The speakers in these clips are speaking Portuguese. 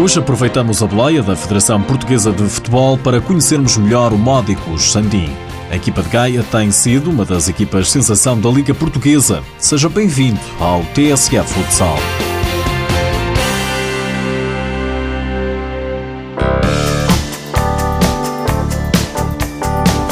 Hoje aproveitamos a boleia da Federação Portuguesa de Futebol para conhecermos melhor o Módicos Sandim. A equipa de Gaia tem sido uma das equipas sensação da Liga Portuguesa. Seja bem-vindo ao TSF Futsal.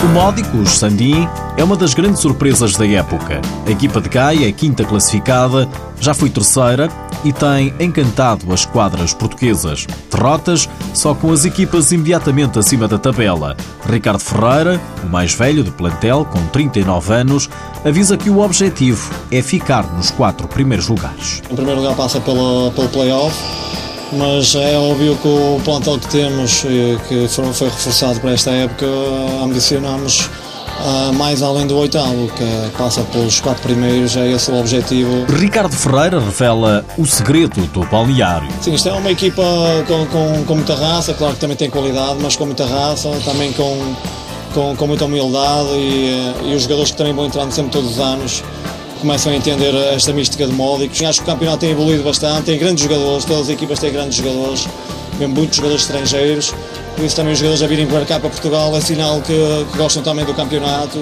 O Módicos Sandim é uma das grandes surpresas da época. A equipa de Gaia é quinta classificada, já foi terceira e tem encantado as quadras portuguesas. Derrotas só com as equipas imediatamente acima da tabela. Ricardo Ferreira, o mais velho do plantel, com 39 anos, avisa que o objetivo é ficar nos quatro primeiros lugares. Em primeiro lugar passa pelo, pelo play-off, mas é óbvio que o plantel que temos, que foi reforçado para esta época, ambicionamos Uh, mais além do oitavo, que passa pelos quatro primeiros, é esse o objetivo. Ricardo Ferreira revela o segredo do balneário. Sim, isto é uma equipa com, com, com muita raça, claro que também tem qualidade, mas com muita raça, também com, com, com muita humildade e, e os jogadores que também vão entrando sempre todos os anos começam a entender esta mística de módicos. Acho que o campeonato tem evoluído bastante, tem grandes jogadores, todas as equipas têm grandes jogadores, mesmo muitos jogadores estrangeiros por isso também os jogadores a virem para cá para Portugal é sinal que, que gostam também do campeonato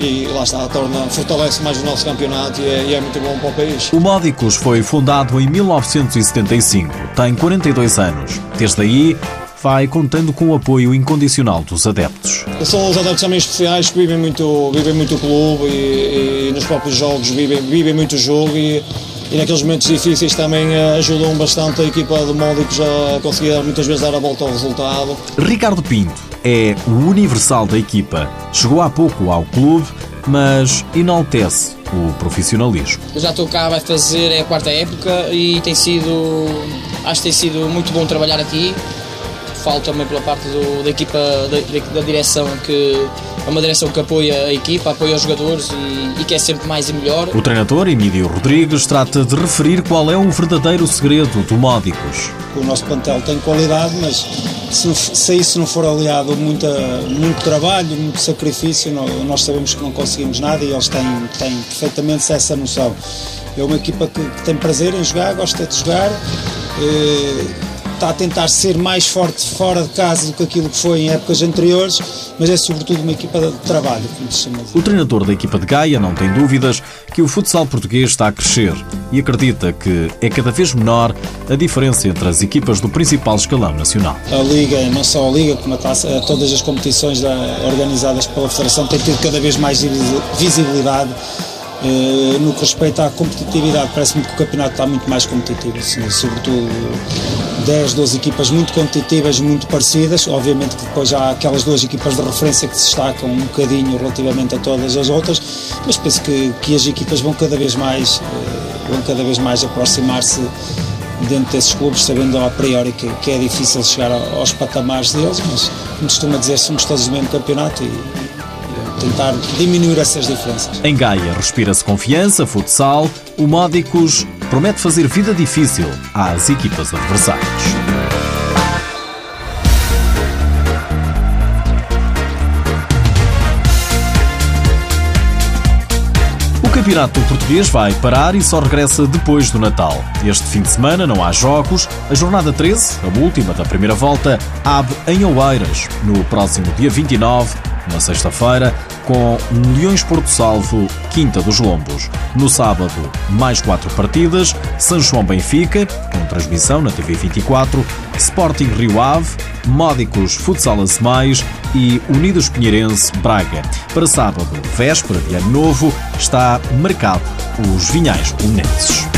e lá está, torna, fortalece mais o nosso campeonato e é, e é, muito bom para o país. O Módicos foi fundado em 1975, tem 42 anos. Desde aí, vai contando com o apoio incondicional dos adeptos. São os adeptos também especiais que vivem muito, vivem muito o clube e, e nos próprios jogos vivem, vivem muito o jogo e e naqueles momentos difíceis também eh, ajudam bastante a equipa do Módicos a conseguir muitas vezes dar a volta ao resultado. Ricardo Pinto é o universal da equipa. Chegou há pouco ao clube, mas enaltece o profissionalismo. Eu já estou cá, vai fazer é a quarta época e tem sido, acho que tem sido muito bom trabalhar aqui. Falo também pela parte do, da equipa, da, da direção que é uma direção que apoia a equipa, apoia os jogadores e, e quer sempre mais e melhor. O treinador Emílio Rodrigues trata de referir qual é o verdadeiro segredo do Módicos. O nosso plantel tem qualidade, mas se, se isso não for aliado a muita, muito trabalho, muito sacrifício, nós sabemos que não conseguimos nada e eles têm, têm perfeitamente essa noção. É uma equipa que, que tem prazer em jogar, gosta de jogar. Eh, está a tentar ser mais forte fora de casa do que aquilo que foi em épocas anteriores, mas é sobretudo uma equipa de trabalho, como se chama. O treinador da equipa de Gaia não tem dúvidas que o futsal português está a crescer e acredita que é cada vez menor a diferença entre as equipas do principal escalão nacional. A Liga, não só a Liga, como a taça, todas as competições organizadas pela Federação têm tido cada vez mais visibilidade no que respeita à competitividade, parece-me que o campeonato está muito mais competitivo, sobretudo 10, 12 equipas muito competitivas, muito parecidas. Obviamente que depois há aquelas duas equipas de referência que se destacam um bocadinho relativamente a todas as outras, mas penso que, que as equipas vão cada vez mais, eh, vão cada vez mais aproximar-se dentro desses clubes, sabendo a priori que, que é difícil chegar aos patamares deles, mas como costuma dizer, somos todos do mesmo campeonato e, tentar diminuir essas diferenças. Em Gaia respira-se confiança, futsal, o Módicos promete fazer vida difícil às equipas adversárias. O Campeonato Português vai parar e só regressa depois do Natal. Este fim de semana não há jogos. A jornada 13, a última da primeira volta, abre em Oeiras, no próximo dia 29, na sexta-feira, com Leões Porto Salvo, Quinta dos Lombos. No sábado, mais quatro partidas: São João Benfica, com transmissão na TV 24, Sporting Rio Ave, Módicos Futsal Mais e Unidos Pinheirense Braga. Para sábado, véspera de Ano Novo, está marcado os Vinhais Belenenses.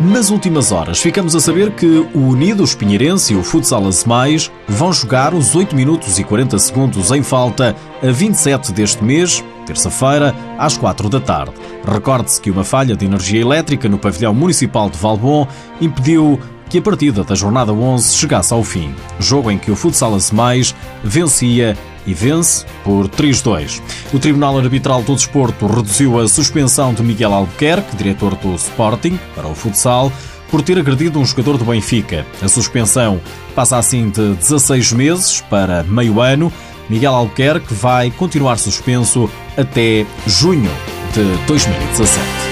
Nas últimas horas, ficamos a saber que o Unidos Pinheirense e o Futsal Mais vão jogar os 8 minutos e 40 segundos em falta a 27 deste mês, terça-feira, às 4 da tarde. Recorde-se que uma falha de energia elétrica no pavilhão municipal de Valbon impediu que a partida da jornada 11 chegasse ao fim. Jogo em que o Futsal Mais vencia e vence por 3-2. O Tribunal Arbitral do Desporto reduziu a suspensão de Miguel Albuquerque, diretor do Sporting, para o futsal, por ter agredido um jogador do Benfica. A suspensão passa assim de 16 meses para meio ano. Miguel Albuquerque vai continuar suspenso até junho de 2017.